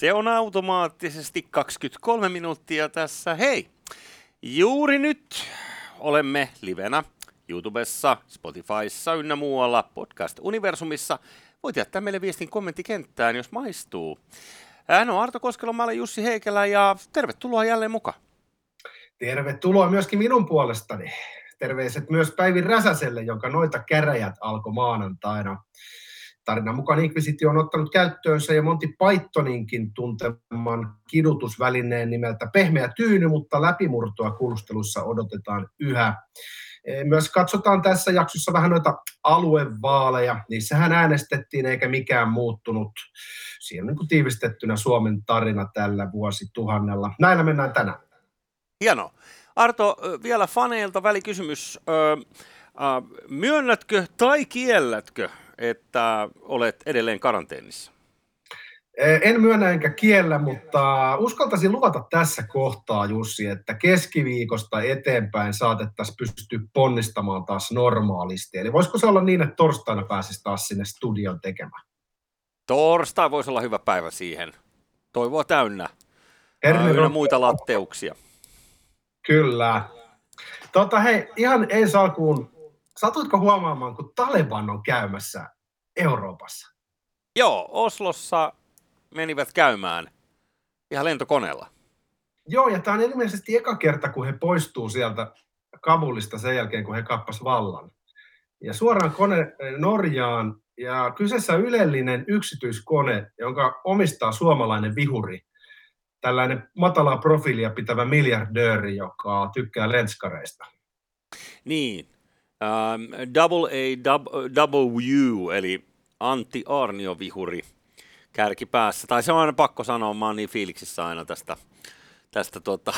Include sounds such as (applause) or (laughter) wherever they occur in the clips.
Se on automaattisesti 23 minuuttia tässä. Hei, juuri nyt olemme livenä YouTubessa, Spotifyssa ynnä muualla podcast-universumissa. Voit jättää meille viestin kommenttikenttään, jos maistuu. Hän on Arto Koskelo, mä olen Jussi Heikelä ja tervetuloa jälleen mukaan. Tervetuloa myöskin minun puolestani. Terveiset myös Päivi Räsäselle, jonka noita käräjät alkoi maanantaina. Tarinan mukaan Inquisitio on ottanut käyttöönsä ja Monty Pythoninkin tunteman kidutusvälineen nimeltä Pehmeä tyyny, mutta läpimurtoa kuulustelussa odotetaan yhä. E, myös katsotaan tässä jaksossa vähän noita aluevaaleja. Niissähän äänestettiin eikä mikään muuttunut. Siinä on niin tiivistettynä Suomen tarina tällä vuosituhannella. Näillä mennään tänään. Hienoa. Arto, vielä faneilta välikysymys. Öö, myönnätkö tai kiellätkö että olet edelleen karanteenissa? En myönnä enkä kiellä, mutta uskaltaisin luvata tässä kohtaa, Jussi, että keskiviikosta eteenpäin saatettaisiin pystyä ponnistamaan taas normaalisti. Eli voisiko se olla niin, että torstaina pääsisi taas sinne studion tekemään? Torstai voisi olla hyvä päivä siihen. Toivoa täynnä. Hermi muita latteuksia. Kyllä. Tota, hei, ihan ensi alkuun Satuitko huomaamaan, kun Taleban on käymässä Euroopassa? Joo, Oslossa menivät käymään ihan lentokoneella. Joo, ja tämä on ilmeisesti eka kerta, kun he poistuu sieltä Kabulista sen jälkeen, kun he kappas vallan. Ja suoraan kone Norjaan, ja kyseessä ylellinen yksityiskone, jonka omistaa suomalainen vihuri. Tällainen matalaa profiilia pitävä miljardööri, joka tykkää lenskareista. Niin, Um, double A, U, eli Antti Arnio-vihuri kärkipäässä. Tai se on aina pakko sanoa, mä oon niin fiiliksissä aina tästä, tästä tota,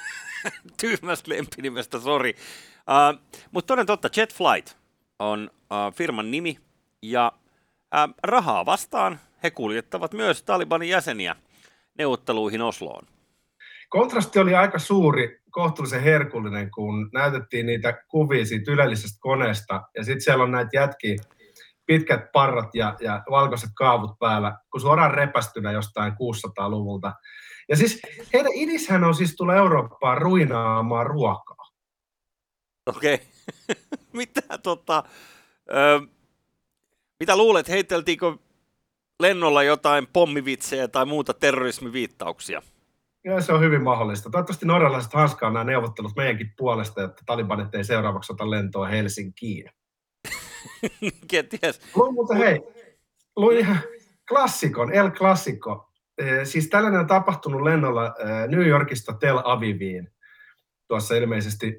(laughs) tyhmästä lempinimestä, sori. Uh, Mutta toden totta, Jet Flight on uh, firman nimi, ja uh, rahaa vastaan he kuljettavat myös Talibanin jäseniä neuvotteluihin Osloon. Kontrasti oli aika suuri kohtuullisen herkullinen, kun näytettiin niitä kuvia siitä ylellisestä koneesta, ja sitten siellä on näitä jätkiä, pitkät parrat ja, ja valkoiset kaavut päällä, kun suoraan repästynä jostain 600-luvulta. Ja siis heidän idishän on siis tulla Eurooppaan ruinaamaan ruokaa. Okei. Okay. (laughs) mitä, tota, ö, mitä luulet, heiteltiinkö lennolla jotain pommivitsejä tai muuta terrorismiviittauksia? Ja se on hyvin mahdollista. Toivottavasti norjalaiset hanskaa nämä neuvottelut meidänkin puolesta, että talibanit ei seuraavaksi ota lentoa Helsinkiin. (laughs) Kenties. Luin mutta hei, luin ihan klassikon, El Classico. Siis tällainen on tapahtunut lennolla New Yorkista Tel Aviviin. Tuossa ilmeisesti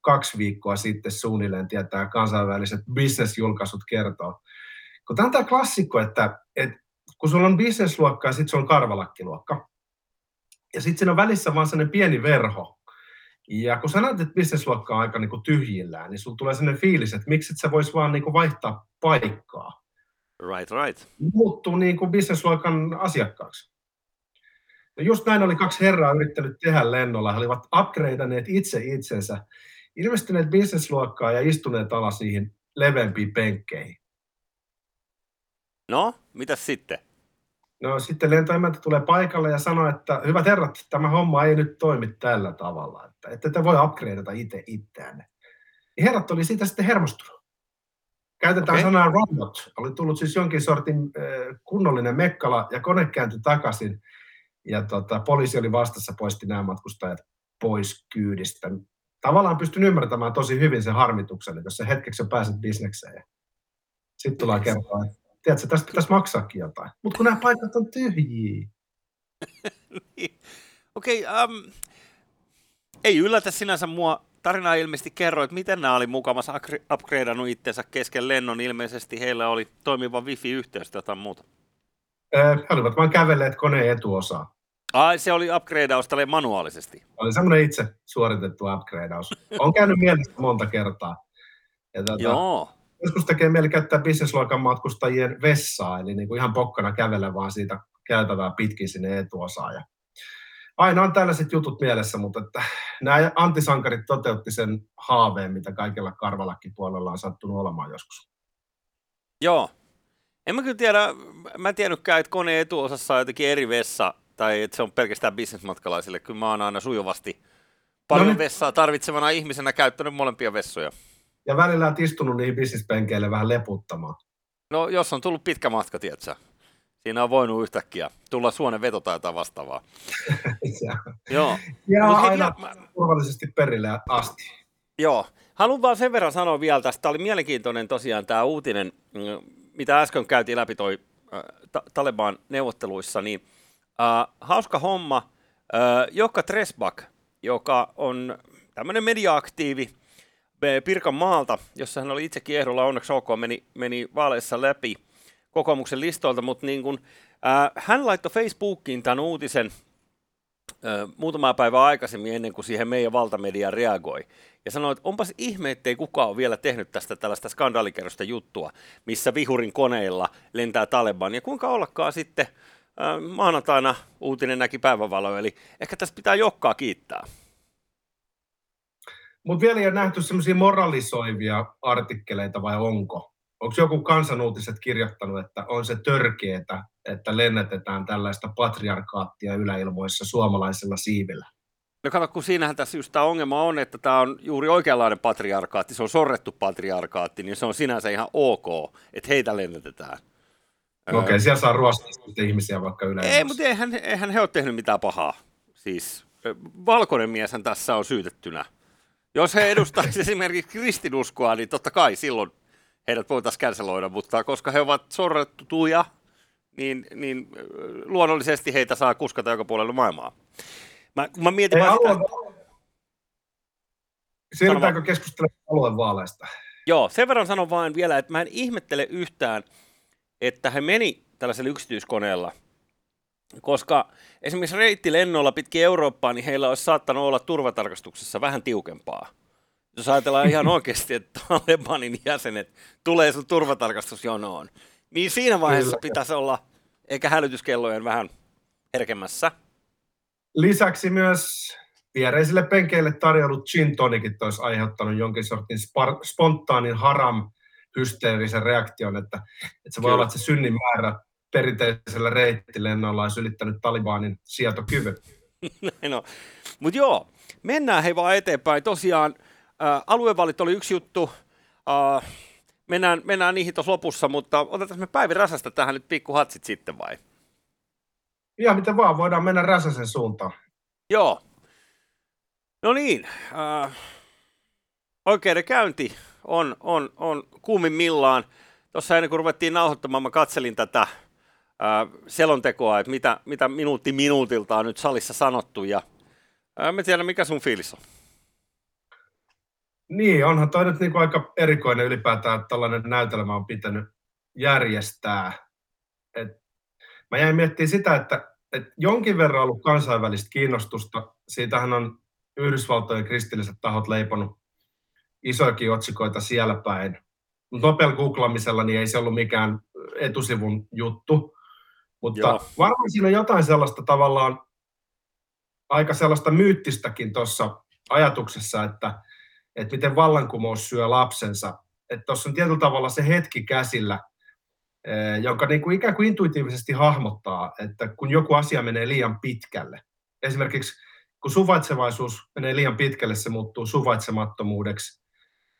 kaksi viikkoa sitten suunnilleen tietää kansainväliset bisnesjulkaisut kertoo. Kun tämä on tämä klassikko, että, että kun sulla on bisnesluokka ja sitten sulla on karvalakkiluokka, ja sitten siinä on välissä vaan sellainen pieni verho. Ja kun sä näet, että bisnesluokka on aika niin kuin tyhjillään, niin sulla tulee sellainen fiilis, että miksi et sä vois vaan niin kuin vaihtaa paikkaa. Right, right. Muuttuu niin kuin bisnesluokan asiakkaaksi. Ja just näin oli kaksi herraa yrittänyt tehdä lennolla. He olivat upgradeaneet itse itsensä, ilmestyneet bisnesluokkaa ja istuneet alas niihin leveämpiin penkkeihin. No, mitä sitten? No sitten lentoemäntä tulee paikalle ja sanoo, että hyvät herrat, tämä homma ei nyt toimi tällä tavalla, että ette te voi upgradeata itse itseänne. Ja herrat oli siitä sitten hermostunut. Käytetään okay. sanaa robot. Oli tullut siis jonkin sortin kunnollinen mekkala ja kone kääntyi takaisin. Ja tota, poliisi oli vastassa, poisti nämä matkustajat pois kyydistä. Tavallaan pystyn ymmärtämään tosi hyvin sen harmituksen, että jos sä hetkeksi jo pääset bisnekseen. Sitten tullaan kertoa, että tiedätkö, tästä pitäisi maksaakin jotain. Mutta kun nämä paikat on tyhjiä. niin. Okei, okay, um, ei yllätä sinänsä mua. Tarina ilmeisesti kerroit, miten nämä oli mukamassa upgradeannut itsensä kesken lennon. Ilmeisesti heillä oli toimiva wifi-yhteys tai jotain muuta. He olivat vain kävelleet koneen etuosaa. Ai, se oli upgradeaus tälle manuaalisesti. Oli semmoinen itse suoritettu upgradeaus. On käynyt mielessä monta kertaa. Ja tuota, Joo joskus tekee mieli käyttää bisnesluokan matkustajien vessaa, eli niin kuin ihan pokkana kävellä vaan siitä käytävää pitkin sinne etuosaan. Ja aina on tällaiset jutut mielessä, mutta että nämä antisankarit toteutti sen haaveen, mitä kaikilla karvalakki puolella on sattunut olemaan joskus. Joo. En mä kyllä tiedä, mä en tiennytkään, että koneen etuosassa on jotenkin eri vessa, tai että se on pelkästään bisnesmatkalaisille. Kyllä mä oon aina sujuvasti paljon no niin. vessaa tarvitsevana ihmisenä käyttänyt molempia vessoja. Ja välillä olet istunut niihin bisnespenkeille vähän leputtamaan. No jos on tullut pitkä matka, tiedätkö? Siinä on voinut yhtäkkiä tulla suonen veto tai jotain vastaavaa. (laughs) Joo. Ja Mut aina hei, turvallisesti perille asti. Joo. Haluan vaan sen verran sanoa vielä tästä. Tämä oli mielenkiintoinen tosiaan tämä uutinen, mm, mitä äsken käytiin läpi toi äh, Taleban neuvotteluissa, niin äh, hauska homma. Äh, Jokka Tresbak, joka on tämmöinen mediaaktiivi Pirkanmaalta, jossa hän oli itsekin ehdolla, onneksi OK meni, meni vaaleissa läpi kokoomuksen listoilta, mutta niin kun, äh, hän laittoi Facebookiin tämän uutisen äh, muutamaa päivää aikaisemmin ennen kuin siihen meidän valtamedia reagoi. Ja sanoi, että onpas ihme, ettei kukaan ole vielä tehnyt tästä tällaista skandaalikerrosta juttua, missä vihurin koneilla lentää Taleban. Ja kuinka ollakaan sitten äh, maanantaina uutinen näki päivävalo, eli ehkä tässä pitää jokkaa kiittää. Mutta vielä ei ole nähty semmoisia moralisoivia artikkeleita vai onko? Onko joku kansanuutiset kirjoittanut, että on se törkeetä, että lennätetään tällaista patriarkaattia yläilmoissa suomalaisella siivillä? No kato, kun siinähän tässä just tämä ongelma on, että tämä on juuri oikeanlainen patriarkaatti, se on sorrettu patriarkaatti, niin se on sinänsä ihan ok, että heitä lennätetään. Okei, okay, siellä saa ruostaa ihmisiä vaikka yleensä. Ei, mutta eihän, eihän he ole tehnyt mitään pahaa. Siis valkoinen mieshän tässä on syytettynä. Jos he edustaisivat (laughs) esimerkiksi kristinuskoa, niin totta kai silloin heidät voitaisiin känseloida, mutta koska he ovat sorrettuja, niin, niin luonnollisesti heitä saa kuskata joka puolella maailmaa. Mä, mä mietin Ei, vaan sitä... Siirrytäänkö keskustelemaan aluevaaleista? Joo, sen verran sanon vain vielä, että mä en ihmettele yhtään, että he meni tällaisella yksityiskoneella, koska esimerkiksi reittilennolla pitkin Eurooppaa, niin heillä olisi saattanut olla turvatarkastuksessa vähän tiukempaa. Jos ajatellaan ihan oikeasti, että Talebanin jäsenet tulee sun turvatarkastusjonoon, niin siinä vaiheessa pitäisi olla eikä hälytyskellojen vähän herkemmässä. Lisäksi myös viereisille penkeille tarjoulut gin tonicit olisi aiheuttanut jonkin sortin spar- spontaanin haram hysteerisen reaktion, että, että se voi Kyllä. olla, että se synnin määrä perinteisellä reittilennolla olisi ylittänyt Talibanin sietokyvyn. (laughs) no. Mutta joo, mennään hei vaan eteenpäin. Tosiaan ää, aluevalit oli yksi juttu, ää, mennään, mennään niihin tuossa lopussa, mutta otetaan me Päivi Rasasta tähän nyt pikku hatsit sitten vai? Ihan miten vaan, voidaan mennä Räsäsen suuntaan. Joo. No niin, äh, oikeudenkäynti on, on, on kuumimmillaan. Tuossa ennen kuin ruvettiin nauhoittamaan, mä katselin tätä äh, selontekoa, että mitä, mitä minuutti minuutilta on nyt salissa sanottu, ja äh, mä tiedän, mikä sun fiilis on. Niin, onhan toi nyt niin aika erikoinen ylipäätään, että tällainen näytelmä on pitänyt järjestää. Et mä jäin miettimään sitä, että, että jonkin verran ollut kansainvälistä kiinnostusta. Siitähän on Yhdysvaltojen kristilliset tahot leiponut isoikin otsikoita siellä päin. Mutta nopealla googlamisella niin ei se ollut mikään etusivun juttu. Mutta Joo. varmaan siinä on jotain sellaista tavallaan, aika sellaista myyttistäkin tuossa ajatuksessa, että, että miten vallankumous syö lapsensa. Että tuossa on tietyllä tavalla se hetki käsillä, Eh, jonka niin kuin ikään kuin intuitiivisesti hahmottaa, että kun joku asia menee liian pitkälle, esimerkiksi kun suvaitsevaisuus menee liian pitkälle, se muuttuu suvaitsemattomuudeksi.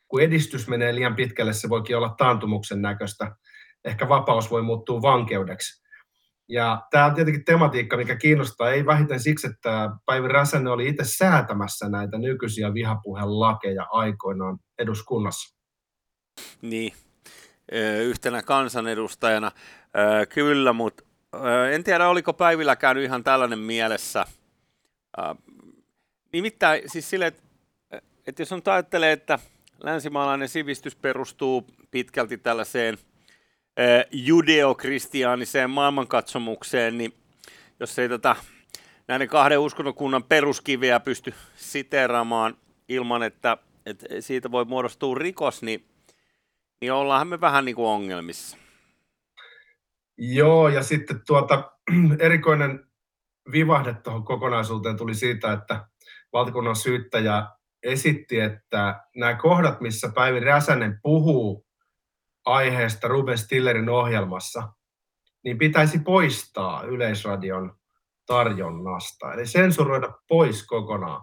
Kun edistys menee liian pitkälle, se voikin olla taantumuksen näköistä. Ehkä vapaus voi muuttua vankeudeksi. Ja tämä on tietenkin tematiikka, mikä kiinnostaa, ei vähiten siksi, että Päivi Räsänen oli itse säätämässä näitä nykyisiä vihapuhelakeja aikoinaan eduskunnassa. Niin, yhtenä kansanedustajana. Kyllä, mutta en tiedä, oliko Päivillä käynyt ihan tällainen mielessä. Nimittäin siis sille, että, että jos on ajattelee, että länsimaalainen sivistys perustuu pitkälti tällaiseen judeokristiaaniseen maailmankatsomukseen, niin jos ei tätä näiden kahden uskonnokunnan peruskiveä pysty siteeraamaan ilman, että, että siitä voi muodostua rikos, niin niin ollaanhan me vähän niin kuin ongelmissa. Joo, ja sitten tuota, (clears throat) erikoinen vivahde tuohon kokonaisuuteen tuli siitä, että valtakunnan syyttäjä esitti, että nämä kohdat, missä Päivi Räsänen puhuu aiheesta Ruben Stillerin ohjelmassa, niin pitäisi poistaa Yleisradion tarjonnasta, eli sensuroida pois kokonaan.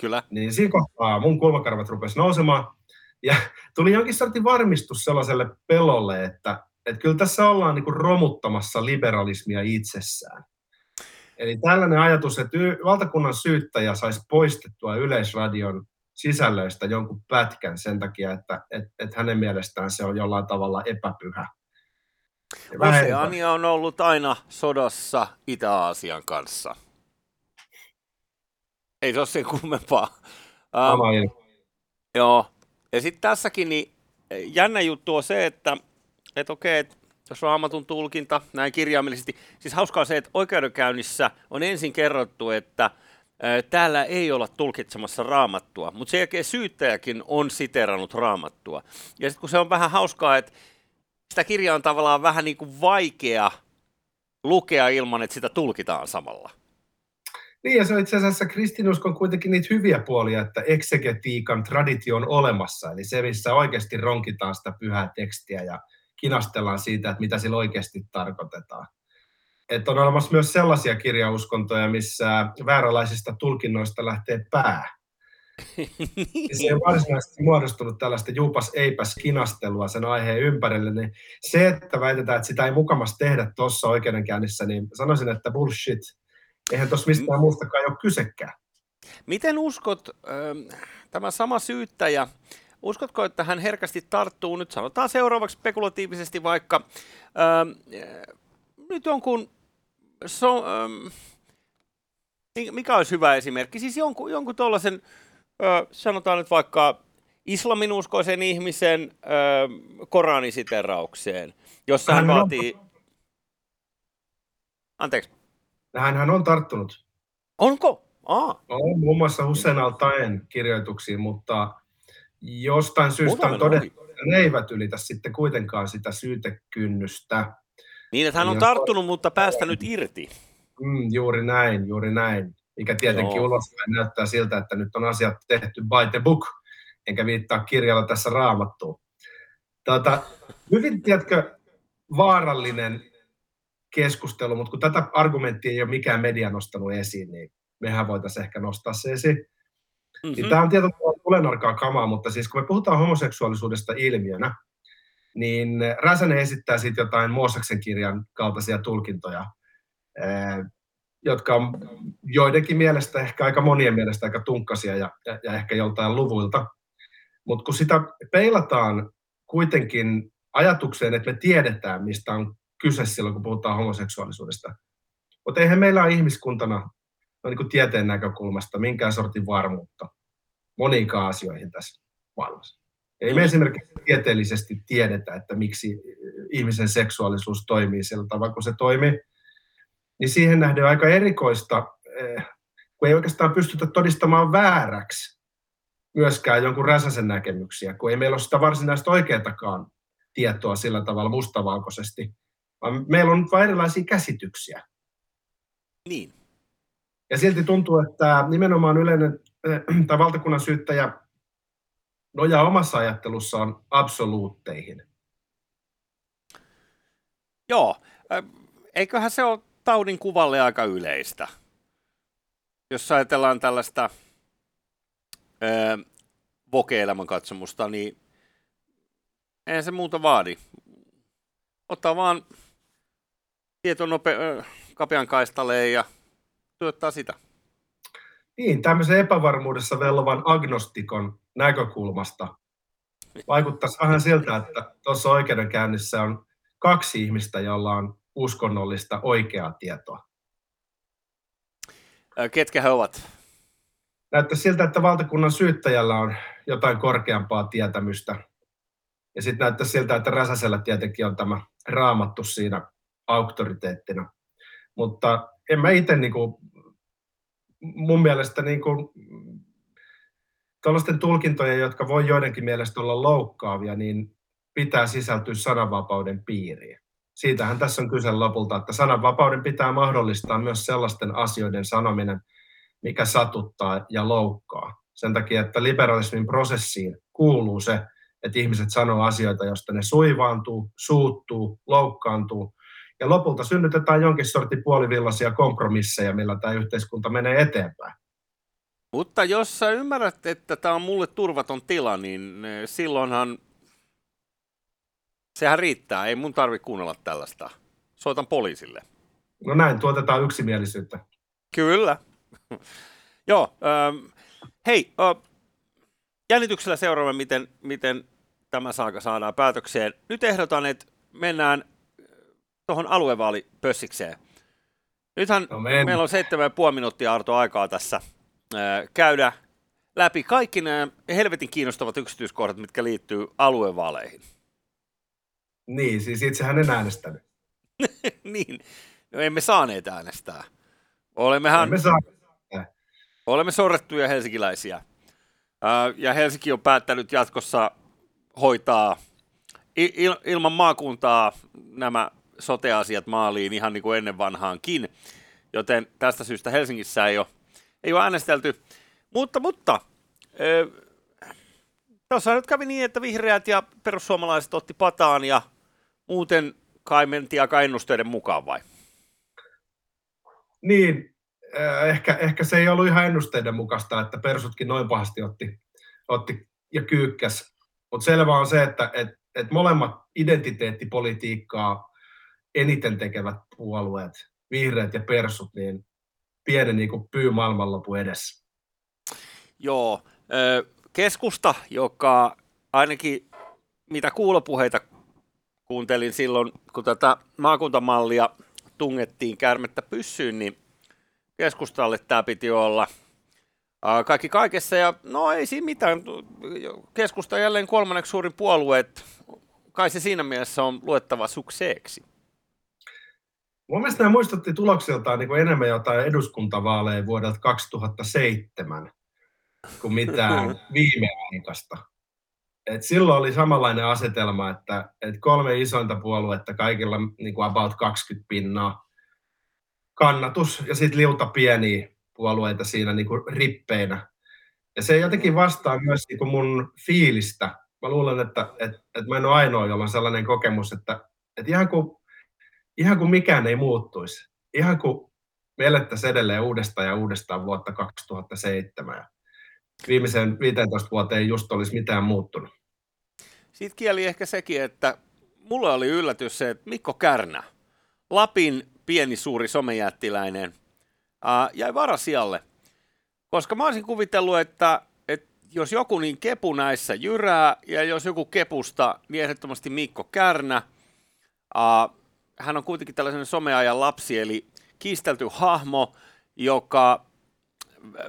Kyllä. Niin siinä kohtaa mun kulmakarvat rupesi nousemaan, ja tuli jonkin sortin varmistus sellaiselle pelolle, että, että kyllä tässä ollaan niin romuttamassa liberalismia itsessään. Eli tällainen ajatus, että valtakunnan syyttäjä saisi poistettua Yleisradion sisällöistä jonkun pätkän sen takia, että et, et hänen mielestään se on jollain tavalla epäpyhä. Oseania on ollut aina sodassa Itä-Aasian kanssa. Ei se ole sen kummempaa. Um, joo. Ja sitten tässäkin niin jännä juttu on se, että et okei, et jos raamatun tulkinta näin kirjaimellisesti, siis hauskaa se, että oikeudenkäynnissä on ensin kerrottu, että täällä ei olla tulkitsemassa raamattua, mutta sen jälkeen syyttäjäkin on siterannut raamattua. Ja sitten kun se on vähän hauskaa, että sitä kirjaa on tavallaan vähän niin kuin vaikea lukea ilman, että sitä tulkitaan samalla. Niin, ja se on itse asiassa kristinuskon kuitenkin niitä hyviä puolia, että eksegetiikan traditio on olemassa, eli se, missä oikeasti ronkitaan sitä pyhää tekstiä ja kinastellaan siitä, että mitä sillä oikeasti tarkoitetaan. Että on olemassa myös sellaisia kirjauskontoja, missä vääränlaisista tulkinnoista lähtee pää. (laughs) niin. Se on varsinaisesti muodostunut tällaista juupas eipäs kinastelua sen aiheen ympärille, niin se, että väitetään, että sitä ei mukamassa tehdä tuossa oikeudenkäynnissä, niin sanoisin, että bullshit. Eihän tuossa mistään muustakaan ole kysekään. Miten uskot, äh, tämä sama syyttäjä, uskotko, että hän herkästi tarttuu nyt, sanotaan seuraavaksi spekulatiivisesti vaikka, äh, nyt jonkun, so, äh, mikä olisi hyvä esimerkki, siis jonkun, jonkun tuollaisen sanotaan nyt vaikka islaminuskoisen ihmisen ö, koranisiteraukseen, jossa hän, hän vaatii... On... Anteeksi. Hän on tarttunut. Onko? Aa. On muun muassa Hussein al kirjoituksiin, mutta jostain syystä on todettu, että ne eivät ylitä sitten kuitenkaan sitä syytekynnystä. Niin, että hän on tarttunut, mutta päästänyt irti. Mm, juuri näin, juuri näin mikä tietenkin Joo. ulospäin näyttää siltä, että nyt on asiat tehty by the book, enkä viittaa kirjalla tässä raamattuun. Tuota, hyvin, tiedätkö, vaarallinen keskustelu, mutta kun tätä argumenttia ei ole mikään media nostanut esiin, niin mehän voitaisiin ehkä nostaa se esiin. Mm-hmm. Niin tämä on tietysti tulenarkaa kamaa, mutta siis kun me puhutaan homoseksuaalisuudesta ilmiönä, niin Räsänen esittää siitä jotain Moosaksen kirjan kaltaisia tulkintoja, jotka on joidenkin mielestä, ehkä aika monien mielestä aika tunkkasia ja, ja, ja ehkä joltain luvuilta. Mutta kun sitä peilataan kuitenkin ajatukseen, että me tiedetään, mistä on kyse silloin, kun puhutaan homoseksuaalisuudesta. Mutta eihän meillä ole ihmiskuntana no niin kuin tieteen näkökulmasta minkään sortin varmuutta moniinkaan asioihin tässä maailmassa. Ei me esimerkiksi tieteellisesti tiedetä, että miksi ihmisen seksuaalisuus toimii sillä tavalla, kun se toimii niin siihen nähden aika erikoista, eh, kun ei oikeastaan pystytä todistamaan vääräksi myöskään jonkun Räsäsen näkemyksiä, kun ei meillä ole sitä varsinaista oikeatakaan tietoa sillä tavalla mustavalkoisesti, vaan meillä on vain erilaisia käsityksiä. Niin. Ja silti tuntuu, että nimenomaan yleinen eh, tai valtakunnan syyttäjä nojaa omassa ajattelussaan absoluutteihin. Joo, eiköhän se ole taudin kuvalle aika yleistä. Jos ajatellaan tällaista ää, voke-elämän katsomusta, niin eihän se muuta vaadi. Ottaa vaan tieto nope- kapean kaistaleen ja työttää sitä. Niin, tämmöisen epävarmuudessa vellovan agnostikon näkökulmasta vaikuttaisi vähän siltä, että tuossa oikeudenkäynnissä on kaksi ihmistä, jolla on uskonnollista oikeaa tietoa. Ketkä he ovat? Näyttää siltä, että valtakunnan syyttäjällä on jotain korkeampaa tietämystä. Ja sitten näyttää siltä, että Räsäsellä tietenkin on tämä raamattu siinä auktoriteettina. Mutta en mä itse niinku, mun mielestä niinku, tuollaisten tulkintojen, jotka voi joidenkin mielestä olla loukkaavia, niin pitää sisältyä sananvapauden piiriin siitähän tässä on kyse lopulta, että sananvapauden pitää mahdollistaa myös sellaisten asioiden sanominen, mikä satuttaa ja loukkaa. Sen takia, että liberalismin prosessiin kuuluu se, että ihmiset sanoo asioita, josta ne suivaantuu, suuttuu, loukkaantuu, ja lopulta synnytetään jonkin sortin puolivillaisia kompromisseja, millä tämä yhteiskunta menee eteenpäin. Mutta jos sä ymmärrät, että tämä on mulle turvaton tila, niin eh, silloinhan sehän riittää. Ei mun tarvi kuunnella tällaista. Soitan poliisille. No näin, tuotetaan yksimielisyyttä. Kyllä. (laughs) Joo. Ähm, hei, äh, jännityksellä seuraamme, miten, miten tämä saaka saadaan päätökseen. Nyt ehdotan, että mennään tuohon aluevaalipössikseen. Nythän no meillä on seitsemän puoli minuuttia Arto aikaa tässä käydä läpi kaikki nämä helvetin kiinnostavat yksityiskohdat, mitkä liittyy aluevaaleihin. Niin, siis itsehän en äänestänyt. (laughs) niin, no emme saaneet äänestää. Olemmehan, emme saa. olemme sorrettuja helsinkiläisiä. Ja Helsinki on päättänyt jatkossa hoitaa il- ilman maakuntaa nämä sote-asiat maaliin ihan niin kuin ennen vanhaankin, joten tästä syystä Helsingissä ei ole, ei ole äänestelty. Mutta, mutta tuossa nyt kävi niin, että vihreät ja perussuomalaiset otti pataan ja muuten kai mentiin aika ennusteiden mukaan vai? Niin, ehkä, ehkä se ei ollut ihan ennusteiden mukaista, että persutkin noin pahasti otti, otti ja kyykkäs. Mutta selvä on se, että et, et molemmat identiteettipolitiikkaa eniten tekevät puolueet, vihreät ja persut, niin pieni niin kuin pyy maailmanlopu edessä. Joo, keskusta, joka ainakin mitä kuulopuheita kuuntelin silloin, kun tätä maakuntamallia tungettiin kärmettä pyssyyn, niin keskustalle tämä piti olla kaikki kaikessa. Ja no ei siinä mitään. Keskusta jälleen kolmanneksi suurin puolue, että kai se siinä mielessä on luettava sukseeksi. Mun mielestä nämä muistutti tuloksiltaan niin enemmän jotain eduskuntavaaleja vuodelta 2007 kuin mitään viimeaikaista. Et silloin oli samanlainen asetelma, että, että kolme isointa puoluetta, kaikilla niin kuin about 20 pinnaa kannatus ja sitten liuta pieniä puolueita siinä niin kuin rippeinä. Ja se jotenkin vastaa myös niin kuin mun fiilistä. Mä luulen, että, että, että mä en ole ainoa, jolla on sellainen kokemus, että, että ihan kuin ihan kuin mikään ei muuttuisi. Ihan kuin me elettäisiin edelleen uudestaan ja uudestaan vuotta 2007. Ja viimeisen 15 vuoteen just olisi mitään muuttunut. Siitä kieli ehkä sekin, että mulla oli yllätys se, että Mikko Kärnä, Lapin pieni suuri somejättiläinen, jäi varasijalle. Koska mä olisin kuvitellut, että, että jos joku niin kepu näissä jyrää, ja jos joku kepusta, niin ehdottomasti Mikko Kärnä. Ää, hän on kuitenkin tällaisen someajan lapsi, eli kiistelty hahmo, joka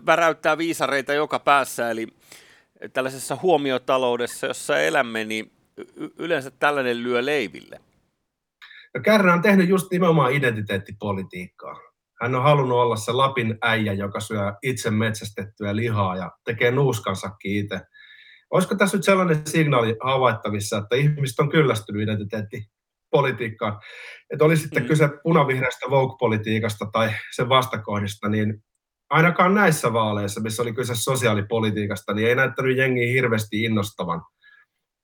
väräyttää viisareita joka päässä, eli tällaisessa huomiotaloudessa, jossa elämme, niin yleensä tällainen lyö leiville. No Kärnä on tehnyt just nimenomaan identiteettipolitiikkaa. Hän on halunnut olla se Lapin äijä, joka syö itse metsästettyä lihaa ja tekee nuuskansakin itse. Olisiko tässä nyt sellainen signaali havaittavissa, että ihmiset on kyllästynyt identiteetti politiikkaan. Että oli sitten mm. kyse punavihreästä Vogue-politiikasta tai sen vastakohdista, niin ainakaan näissä vaaleissa, missä oli kyse sosiaalipolitiikasta, niin ei näyttänyt jengiä hirveästi innostavan.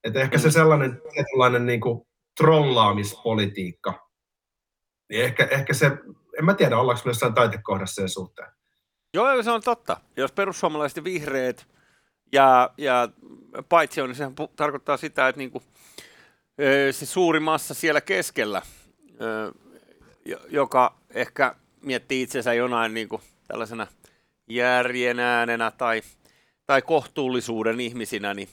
Että ehkä mm. se sellainen tietynlainen niin kuin trollaamispolitiikka, niin ehkä, ehkä se, en mä tiedä, ollaanko me jossain taitekohdassa sen suhteen. Joo, se on totta. Jos perussuomalaiset vihreät ja, ja paitsi on, niin sehän tarkoittaa sitä, että niin kuin se suuri massa siellä keskellä, joka ehkä miettii itsensä jonain niin kuin tällaisena järjen äänenä tai, tai kohtuullisuuden ihmisinä, niin,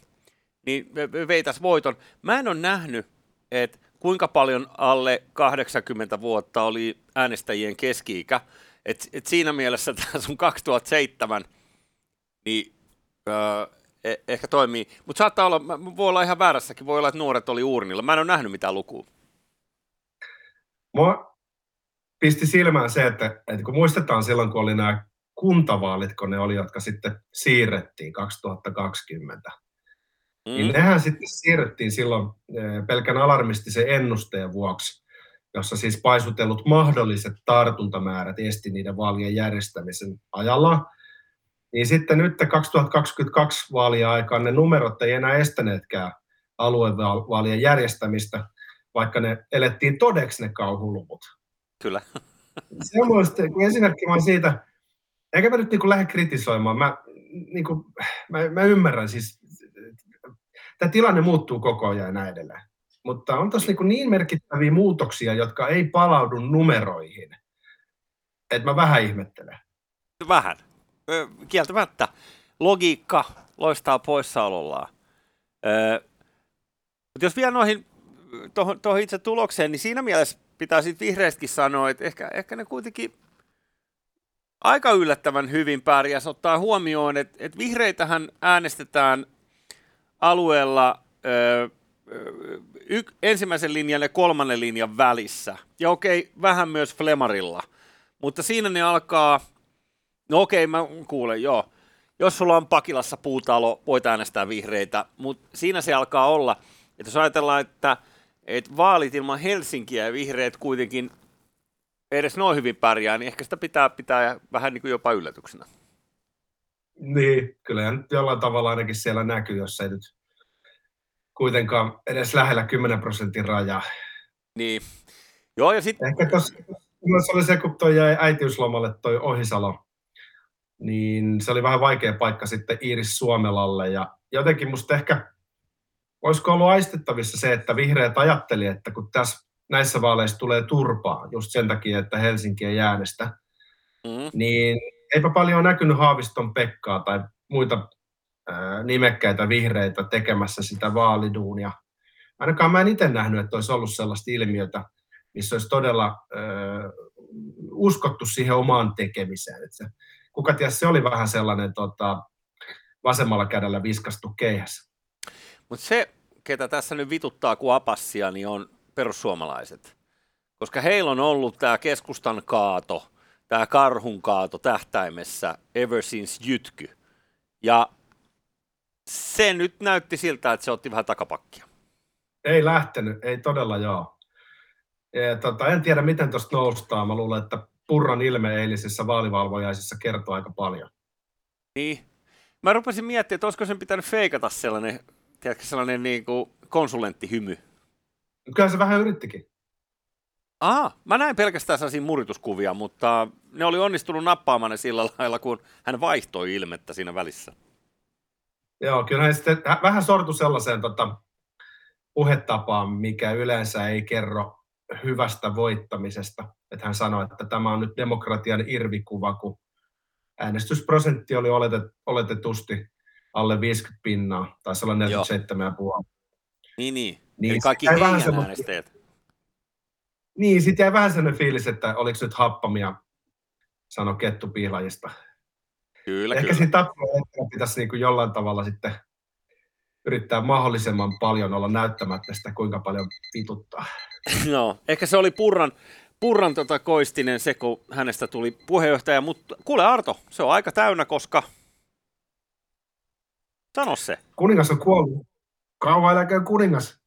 niin veitäisi voiton. Mä en ole nähnyt, että kuinka paljon alle 80 vuotta oli äänestäjien keski-ikä. Et, et siinä mielessä tämä sun 2007, niin öö, E- ehkä toimii. Mutta saattaa olla, voi olla ihan väärässäkin, voi olla, että nuoret oli uurnilla. Mä en ole nähnyt mitään lukua. Mua pisti silmään se, että, että kun muistetaan silloin, kun oli nämä kuntavaalit, kun ne oli, jotka sitten siirrettiin 2020, mm. niin nehän sitten siirrettiin silloin e, pelkän alarmistisen ennusteen vuoksi, jossa siis paisutellut mahdolliset tartuntamäärät esti niiden vaalien järjestämisen ajalla niin sitten nyt 2022 vaalien aikaan ne numerot ei enää estäneetkään aluevaalien järjestämistä, vaikka ne elettiin todeksi ne kauhuluvut. Kyllä. Se on mielestäni esimerkki vaan siitä, eikä mä nyt niin lähde kritisoimaan, mä, niin kuin, mä, mä ymmärrän siis, tämä tilanne muuttuu koko ajan ja näin edelleen. Mutta on tuossa niin, niin merkittäviä muutoksia, jotka ei palaudu numeroihin, että mä vähän ihmettelen. Vähän. Kieltämättä. Logiikka loistaa poissaolollaan. mutta jos vielä noihin tuohon itse tulokseen, niin siinä mielessä pitää sitten vihreistäkin sanoa, että ehkä, ehkä ne kuitenkin aika yllättävän hyvin pärjäs ottaa huomioon, että, että vihreitähän äänestetään alueella ö, y, ensimmäisen linjan ja kolmannen linjan välissä. Ja okei, vähän myös Flemarilla. Mutta siinä ne alkaa, no okei, mä kuulen, joo. Jos sulla on Pakilassa puutalo, voit äänestää vihreitä, mutta siinä se alkaa olla, että jos ajatellaan, että, että vaalit ilman Helsinkiä ja vihreät kuitenkin edes noin hyvin pärjää, niin ehkä sitä pitää pitää vähän niin kuin jopa yllätyksenä. Niin, kyllä nyt jollain tavalla ainakin siellä näkyy, jos ei nyt kuitenkaan edes lähellä 10 prosentin rajaa. Niin. Joo, ja sitten... Ehkä tuossa oli se, kun toi jäi äitiyslomalle toi Ohisalo, niin se oli vähän vaikea paikka sitten Iiris Suomelalle, ja jotenkin musta ehkä olisiko ollut aistettavissa se, että vihreät ajatteli, että kun tässä näissä vaaleissa tulee turpaa just sen takia, että Helsinki ei äänestä, mm. niin eipä paljon näkynyt Haaviston Pekkaa tai muita ää, nimekkäitä vihreitä tekemässä sitä vaaliduunia. Ainakaan mä en itse nähnyt, että olisi ollut sellaista ilmiötä, missä olisi todella ää, uskottu siihen omaan tekemiseen. Että se, kuka tiedä, se oli vähän sellainen tota, vasemmalla kädellä viskastu keihäs. Mutta se, ketä tässä nyt vituttaa kuin apassia, niin on perussuomalaiset. Koska heillä on ollut tämä keskustan kaato, tämä karhun kaato tähtäimessä ever since jytky. Ja se nyt näytti siltä, että se otti vähän takapakkia. Ei lähtenyt, ei todella joo. Ja, tota, en tiedä, miten tuosta noustaan. Mä luulen, että Purran ilme eilisessä vaalivalvojaisissa kertoo aika paljon. Niin. Mä rupesin miettimään, että olisiko sen pitänyt feikata sellainen, tiedätkö, sellainen niin kuin konsulenttihymy. Kyllä se vähän yrittikin. Aha, mä näin pelkästään sellaisia murituskuvia, mutta ne oli onnistunut nappaamaan ne sillä lailla, kun hän vaihtoi ilmettä siinä välissä. Joo, kyllä hän sitten vähän sortu sellaiseen tota, puhetapaan, mikä yleensä ei kerro hyvästä voittamisesta. Että hän sanoi, että tämä on nyt demokratian irvikuva, kun äänestysprosentti oli oletet, oletetusti alle 50 pinnaa, tai olla 47,5. Niin, niin. Niin, Eli kaikki heidän äänestäjät. Niin, sitten jäi vähän sellainen fiilis, että oliko nyt happamia, sano Kettu Pihlajista. Kyllä, Ehkä kyllä. siinä tappaa pitäisi niin kuin jollain tavalla sitten yrittää mahdollisimman paljon olla näyttämättä sitä, kuinka paljon vituttaa. (laughs) No, ehkä se oli Purran, Purran tota koistinen se, kun hänestä tuli puheenjohtaja, mutta kuule Arto, se on aika täynnä, koska... Sano se. Kuningas on kuollut. Kauan eläköön kuningas.